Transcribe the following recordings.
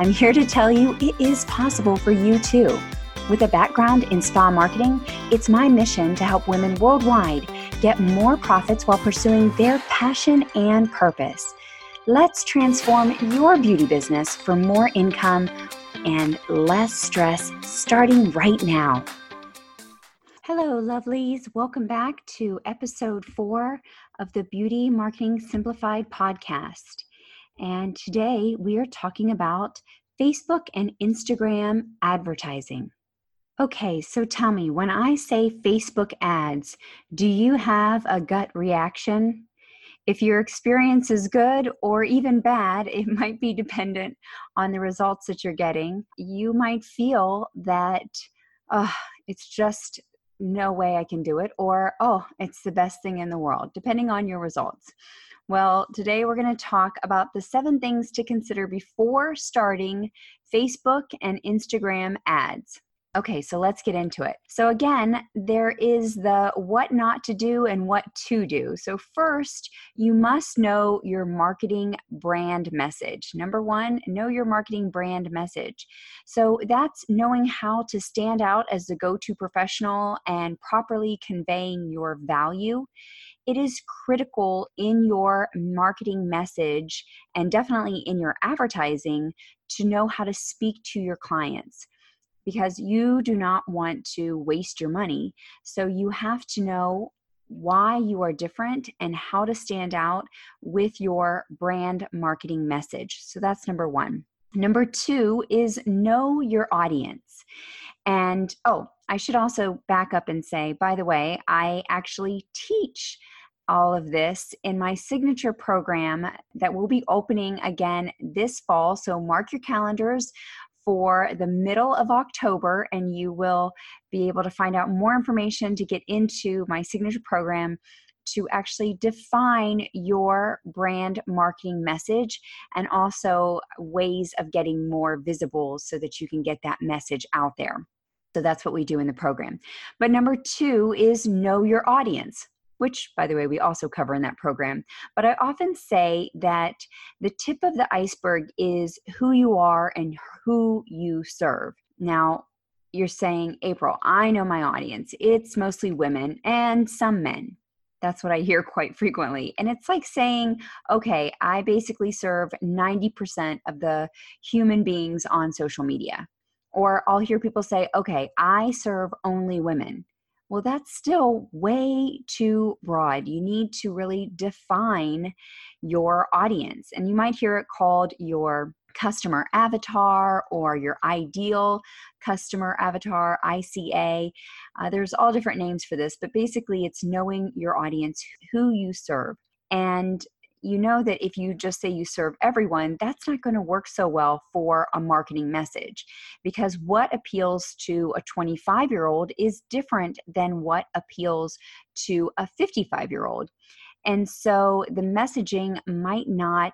I'm here to tell you it is possible for you too. With a background in spa marketing, it's my mission to help women worldwide get more profits while pursuing their passion and purpose. Let's transform your beauty business for more income and less stress starting right now. Hello, lovelies. Welcome back to episode four of the Beauty Marketing Simplified podcast. And today we are talking about Facebook and Instagram advertising. Okay, so tell me, when I say Facebook ads, do you have a gut reaction? If your experience is good or even bad, it might be dependent on the results that you're getting. You might feel that uh, it's just no way I can do it, or oh, it's the best thing in the world, depending on your results. Well, today we're going to talk about the seven things to consider before starting Facebook and Instagram ads. Okay, so let's get into it. So, again, there is the what not to do and what to do. So, first, you must know your marketing brand message. Number one, know your marketing brand message. So, that's knowing how to stand out as the go to professional and properly conveying your value it is critical in your marketing message and definitely in your advertising to know how to speak to your clients because you do not want to waste your money. So you have to know why you are different and how to stand out with your brand marketing message. So that's number one. Number two is know your audience. And oh, I should also back up and say, by the way, I actually teach all of this in my signature program that will be opening again this fall. So mark your calendars for the middle of October, and you will be able to find out more information to get into my signature program to actually define your brand marketing message and also ways of getting more visible so that you can get that message out there. So that's what we do in the program. But number two is know your audience which, by the way, we also cover in that program. But I often say that the tip of the iceberg is who you are and who you serve. Now, you're saying, April, I know my audience. It's mostly women and some men. That's what I hear quite frequently. And it's like saying, okay, I basically serve 90% of the human beings on social media. Or I'll hear people say, okay, I serve only women. Well, that's still way too broad. You need to really define your audience. And you might hear it called your customer avatar or your ideal customer avatar, ICA. Uh, there's all different names for this, but basically it's knowing your audience, who you serve. And you know that if you just say you serve everyone, that's not going to work so well for a marketing message because what appeals to a 25 year old is different than what appeals to a 55 year old. And so the messaging might not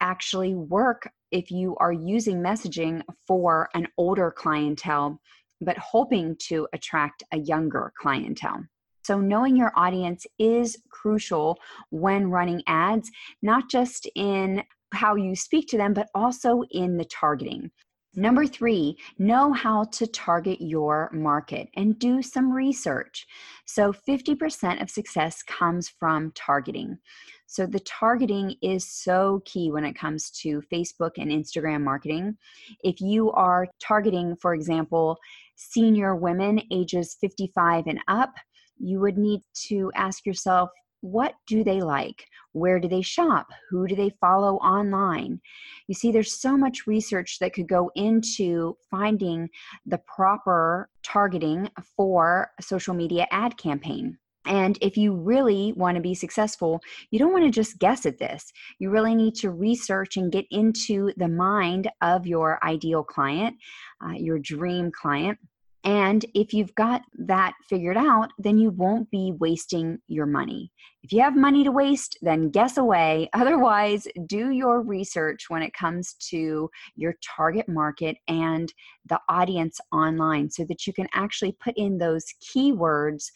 actually work if you are using messaging for an older clientele, but hoping to attract a younger clientele. So, knowing your audience is crucial when running ads, not just in how you speak to them, but also in the targeting. Number three, know how to target your market and do some research. So, 50% of success comes from targeting. So, the targeting is so key when it comes to Facebook and Instagram marketing. If you are targeting, for example, senior women ages 55 and up, you would need to ask yourself what do they like? Where do they shop? Who do they follow online? You see, there's so much research that could go into finding the proper targeting for a social media ad campaign. And if you really want to be successful, you don't want to just guess at this. You really need to research and get into the mind of your ideal client, uh, your dream client. And if you've got that figured out, then you won't be wasting your money. If you have money to waste, then guess away. Otherwise, do your research when it comes to your target market and the audience online so that you can actually put in those keywords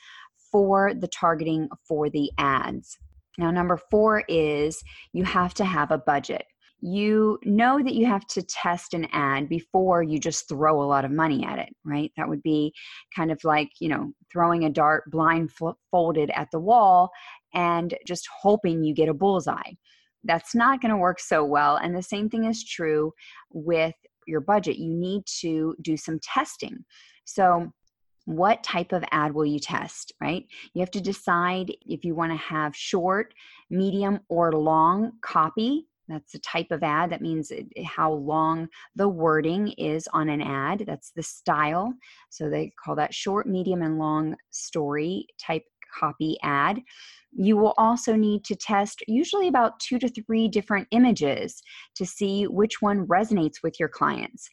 for the targeting for the ads. Now, number four is you have to have a budget. You know that you have to test an ad before you just throw a lot of money at it, right? That would be kind of like, you know, throwing a dart blindfolded at the wall and just hoping you get a bullseye. That's not going to work so well. And the same thing is true with your budget. You need to do some testing. So, what type of ad will you test, right? You have to decide if you want to have short, medium, or long copy. That's the type of ad. That means how long the wording is on an ad. That's the style. So they call that short, medium, and long story type copy ad. You will also need to test usually about two to three different images to see which one resonates with your clients.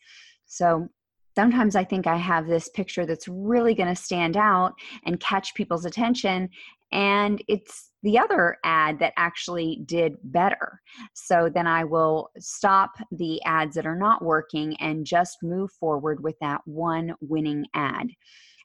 So sometimes I think I have this picture that's really going to stand out and catch people's attention. And it's the other ad that actually did better. So then I will stop the ads that are not working and just move forward with that one winning ad.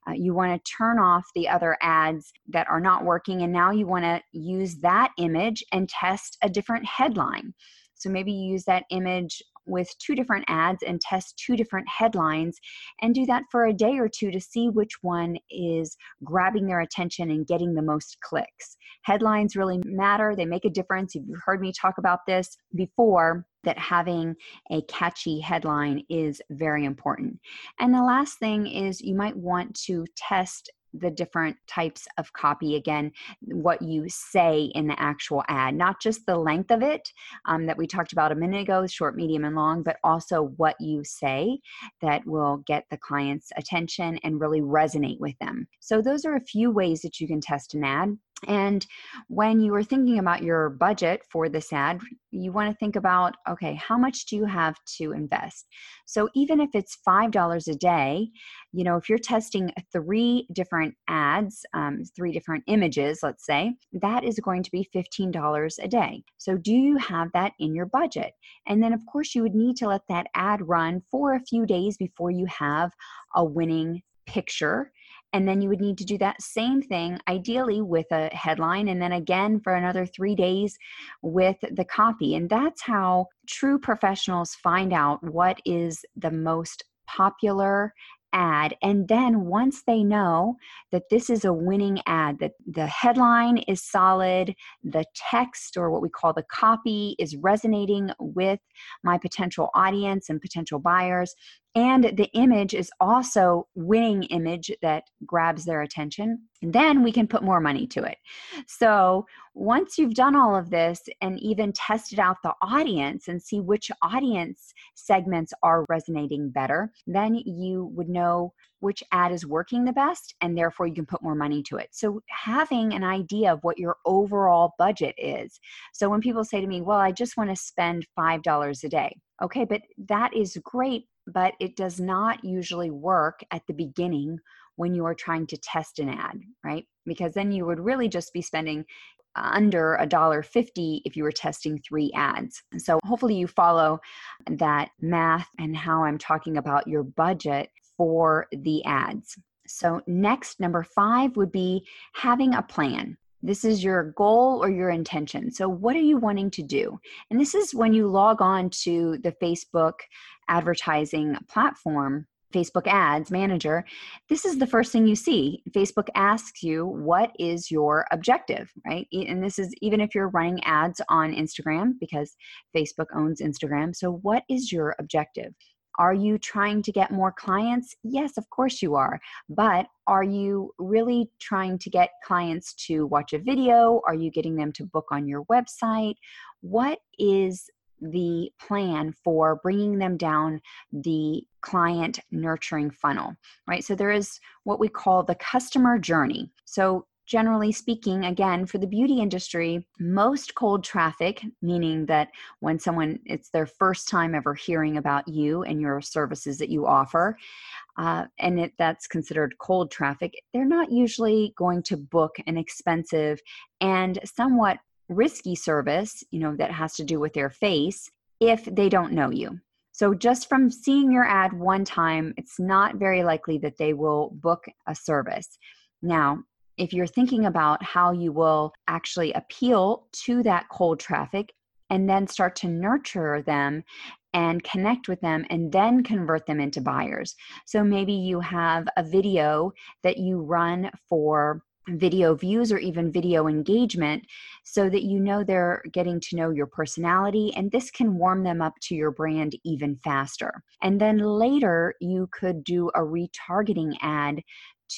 Uh, you want to turn off the other ads that are not working, and now you want to use that image and test a different headline. So maybe you use that image with two different ads and test two different headlines and do that for a day or two to see which one is grabbing their attention and getting the most clicks. Headlines really matter, they make a difference. You've heard me talk about this before that having a catchy headline is very important. And the last thing is you might want to test the different types of copy again what you say in the actual ad not just the length of it um, that we talked about a minute ago short medium and long but also what you say that will get the client's attention and really resonate with them. So those are a few ways that you can test an ad and when you are thinking about your budget for this ad, you want to think about okay, how much do you have to invest? So even if it's $5 a day, you know, if you're testing three different ads, um, three different images, let's say, that is going to be $15 a day. So do you have that in your budget? And then, of course, you would need to let that ad run for a few days before you have a winning picture and then you would need to do that same thing, ideally with a headline, and then again for another three days with the copy. And that's how true professionals find out what is the most popular ad and then once they know that this is a winning ad that the headline is solid the text or what we call the copy is resonating with my potential audience and potential buyers and the image is also winning image that grabs their attention. And then we can put more money to it. So once you've done all of this and even tested out the audience and see which audience segments are resonating better then you would know which ad is working the best and therefore you can put more money to it. So having an idea of what your overall budget is. So when people say to me well i just want to spend $5 a day. Okay but that is great but it does not usually work at the beginning when you are trying to test an ad, right? Because then you would really just be spending under a dollar 50 if you were testing three ads. So hopefully you follow that math and how I'm talking about your budget for the ads. So next number 5 would be having a plan. This is your goal or your intention. So, what are you wanting to do? And this is when you log on to the Facebook advertising platform, Facebook Ads Manager, this is the first thing you see. Facebook asks you, What is your objective? Right? And this is even if you're running ads on Instagram, because Facebook owns Instagram. So, what is your objective? Are you trying to get more clients? Yes, of course you are. But are you really trying to get clients to watch a video? Are you getting them to book on your website? What is the plan for bringing them down the client nurturing funnel, right? So there is what we call the customer journey. So generally speaking, again, for the beauty industry, most cold traffic, meaning that when someone, it's their first time ever hearing about you and your services that you offer, uh, and it, that's considered cold traffic, they're not usually going to book an expensive and somewhat risky service, you know, that has to do with their face if they don't know you. So, just from seeing your ad one time, it's not very likely that they will book a service. Now, if you're thinking about how you will actually appeal to that cold traffic and then start to nurture them and connect with them and then convert them into buyers. So maybe you have a video that you run for video views or even video engagement so that you know they're getting to know your personality and this can warm them up to your brand even faster. And then later you could do a retargeting ad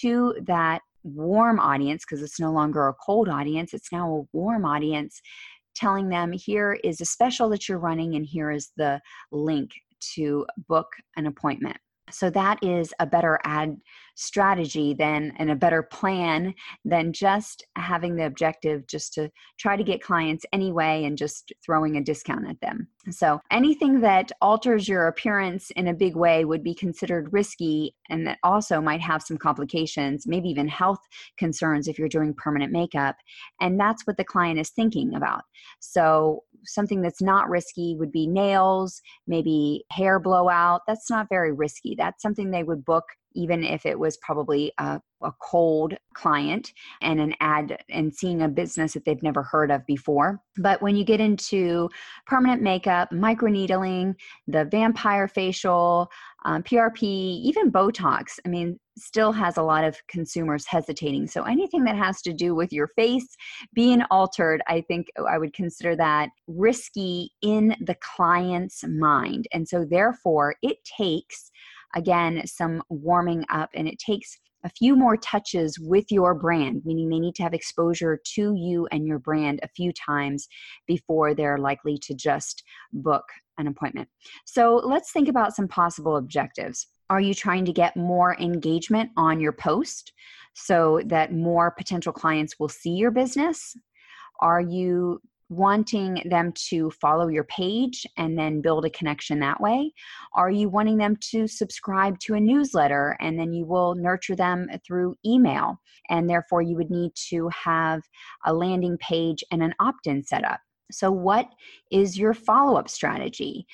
to that warm audience because it's no longer a cold audience, it's now a warm audience, telling them here is a special that you're running and here is the link to book an appointment. So that is a better ad strategy than and a better plan than just having the objective just to try to get clients anyway and just throwing a discount at them. So anything that alters your appearance in a big way would be considered risky and that also might have some complications, maybe even health concerns if you're doing permanent makeup. And that's what the client is thinking about. So something that's not risky would be nails, maybe hair blowout. That's not very risky. That's something they would book even if it was probably a, a, cold client and an ad and seeing a business that they've never heard of before. But when you get into permanent makeup, microneedling, the vampire facial, um, PRP, even Botox, I mean, still has a lot of consumers hesitating. So anything that has to do with your face being altered, I think oh, I would consider that risky in the client's mind. And so therefore, it takes again some warming up and it takes a few more touches with your brand, meaning they need to have exposure to you and your brand a few times before they're likely to just book an appointment. So let's think about some possible objectives. Are you trying to get more engagement on your post so that more potential clients will see your business? Are you wanting them to follow your page and then build a connection that way? Are you wanting them to subscribe to a newsletter and then you will nurture them through email? And therefore, you would need to have a landing page and an opt in set up. So, what is your follow up strategy?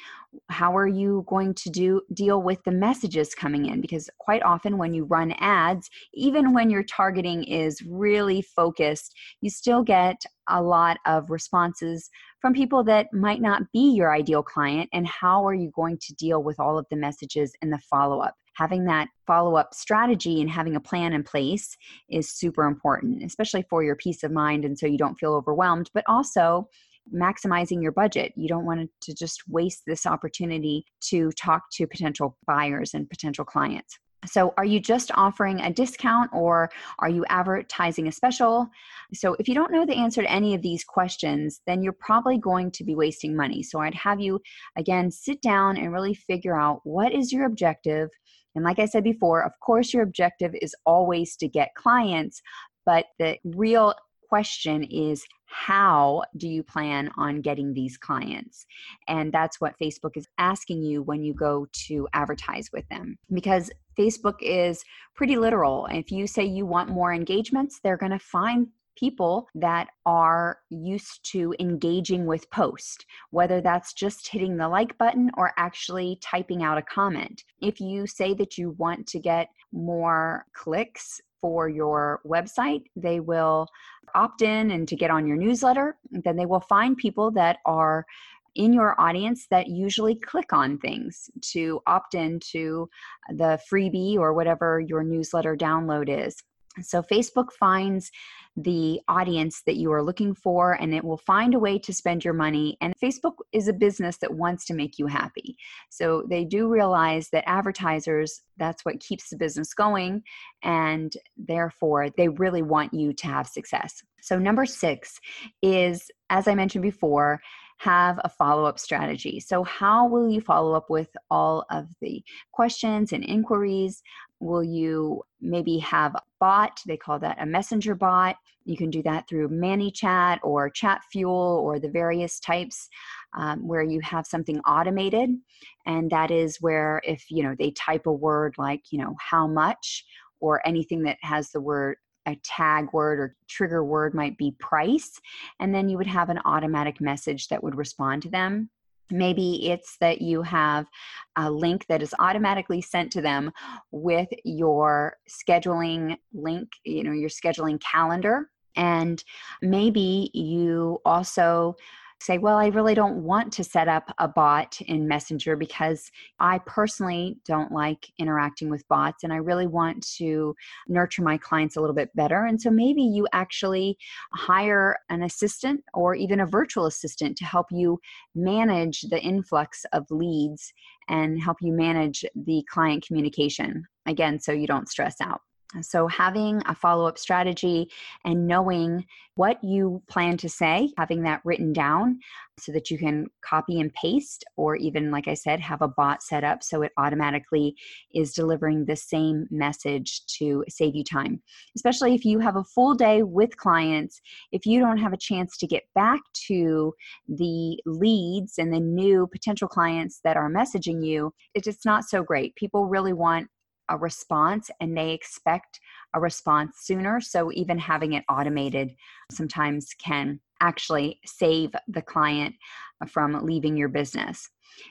How are you going to do deal with the messages coming in? Because quite often, when you run ads, even when your targeting is really focused, you still get a lot of responses from people that might not be your ideal client. And how are you going to deal with all of the messages in the follow up? Having that follow up strategy and having a plan in place is super important, especially for your peace of mind. And so you don't feel overwhelmed, but also maximizing your budget. You don't want to just waste this opportunity to talk to potential buyers and potential clients. So, are you just offering a discount or are you advertising a special? So, if you don't know the answer to any of these questions, then you're probably going to be wasting money. So, I'd have you again sit down and really figure out what is your objective. And, like I said before, of course, your objective is always to get clients, but the real question is how do you plan on getting these clients? And that's what Facebook is asking you when you go to advertise with them. Because Facebook is pretty literal. If you say you want more engagements, they're going to find people that are used to engaging with post whether that's just hitting the like button or actually typing out a comment if you say that you want to get more clicks for your website, they will opt in and to get on your newsletter. Then they will find people that are in your audience that usually click on things to opt in to the freebie or whatever your newsletter download is. So Facebook finds the audience that you are looking for and it will find a way to spend your money. And Facebook is a business that wants to make you happy. So they do realize that advertisers, that's what keeps the business going. And therefore, they really want you to have success. So, number six is, as I mentioned before, have a follow up strategy. So, how will you follow up with all of the questions and inquiries? will you maybe have a bot? They call that a messenger bot. You can do that through ManyChat or Chatfuel or the various types um, where you have something automated. And that is where if, you know, they type a word like, you know, how much or anything that has the word a tag word or trigger word might be price and then you would have an automatic message that would respond to them Maybe it's that you have a link that is automatically sent to them with your scheduling link, you know, your scheduling calendar. And maybe you also say, well, I really don't want to set up a bot in Messenger because I personally don't like interacting with bots and I really want to nurture my clients a little bit better. And so maybe you actually hire an assistant or even a virtual assistant to help you manage the influx of leads and help you manage the client communication. Again, so you don't stress out. So, having a follow up strategy and knowing what you plan to say, having that written down so that you can copy and paste, or even, like I said, have a bot set up so it automatically is delivering the same message to save you time. Especially if you have a full day with clients, if you don't have a chance to get back to the leads and the new potential clients that are messaging you, it's just not so great. People really want a response and they expect a response sooner. So even having it automated sometimes can actually save the client from leaving your business.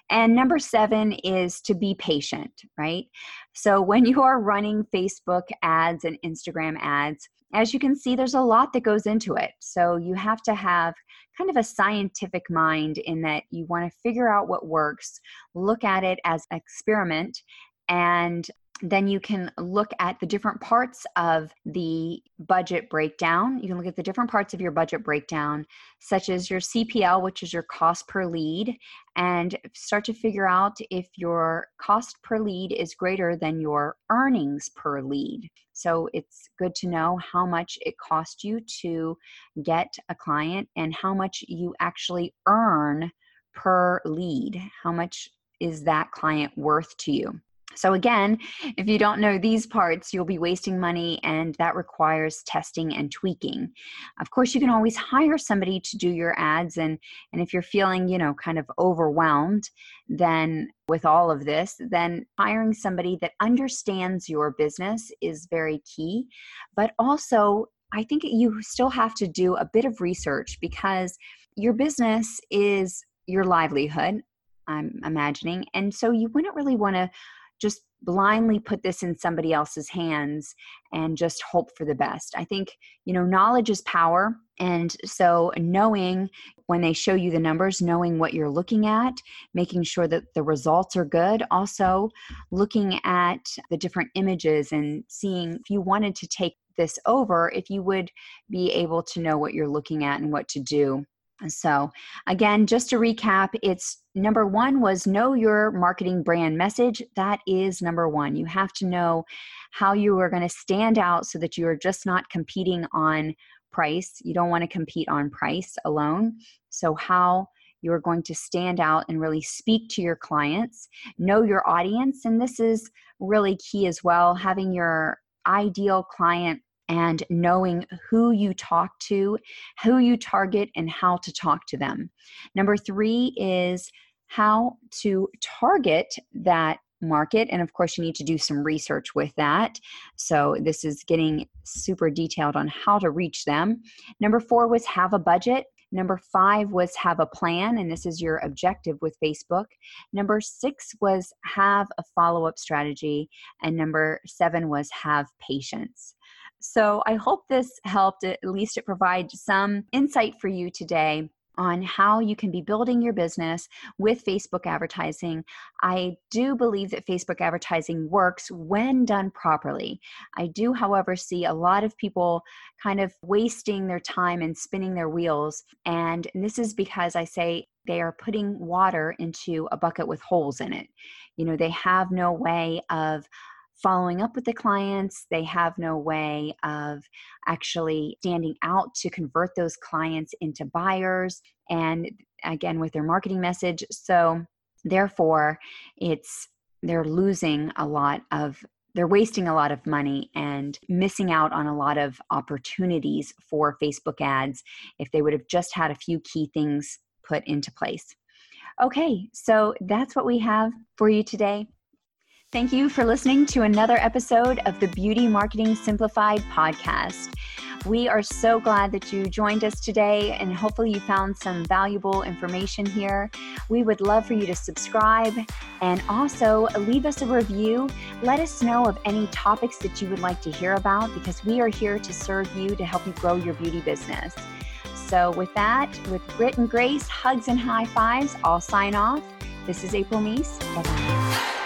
And number seven is to be patient, right? So when you are running Facebook ads and Instagram ads, as you can see, there's a lot that goes into it. So you have to have kind of a scientific mind in that you want to figure out what works, look at it as experiment, and then you can look at the different parts of the budget breakdown. You can look at the different parts of your budget breakdown, such as your CPL, which is your cost per lead, and start to figure out if your cost per lead is greater than your earnings per lead. So it's good to know how much it costs you to get a client and how much you actually earn per lead. How much is that client worth to you? So, again, if you don't know these parts, you'll be wasting money, and that requires testing and tweaking. Of course, you can always hire somebody to do your ads, and, and if you're feeling, you know, kind of overwhelmed, then with all of this, then hiring somebody that understands your business is very key. But also, I think you still have to do a bit of research because your business is your livelihood. I'm imagining. And so you wouldn't really want to just blindly put this in somebody else's hands and just hope for the best. I think, you know, knowledge is power. And so knowing when they show you the numbers, knowing what you're looking at, making sure that the results are good, also looking at the different images and seeing if you wanted to take this over, if you would be able to know what you're looking at and what to do so, again, just to recap, it's number one was know your marketing brand message. That is number one. You have to know how you are going to stand out so that you are just not competing on price. You don't want to compete on price alone. So, how you're going to stand out and really speak to your clients, know your audience. And this is really key as well having your ideal client and knowing who you talk to, who you target, and how to talk to them. Number three is how to target that market. And of course, you need to do some research with that. So, this is getting super detailed on how to reach them. Number four was have a budget. Number five was have a plan, and this is your objective with Facebook. Number six was have a follow up strategy. And number seven was have patience. So I hope this helped, at least it provides some insight for you today on how you can be building your business with Facebook advertising. I do believe that Facebook advertising works when done properly. I do, however, see a lot of people kind of wasting their time and spinning their wheels. And this is because I say they are putting water into a bucket with holes in it. You know, they have no way of following up with the clients. They have no way of actually standing out to convert those clients into buyers and again with their marketing message. So therefore, it's they're losing a lot of they're wasting a lot of money and missing out on a lot of opportunities for Facebook ads if they would have just had a few key things put into place. Okay, so that's what we have for you today. Thank you for listening to another episode of the Beauty Marketing Simplified podcast. We are so glad that you joined us today and hopefully you found some valuable information here. We would love for you to subscribe and also leave us a review. Let us know of any topics that you would like to hear about because we are here to serve you to help you grow your beauty business. So, with that, with grit and grace, hugs and high fives, I'll sign off. This is April Neese. Bye bye.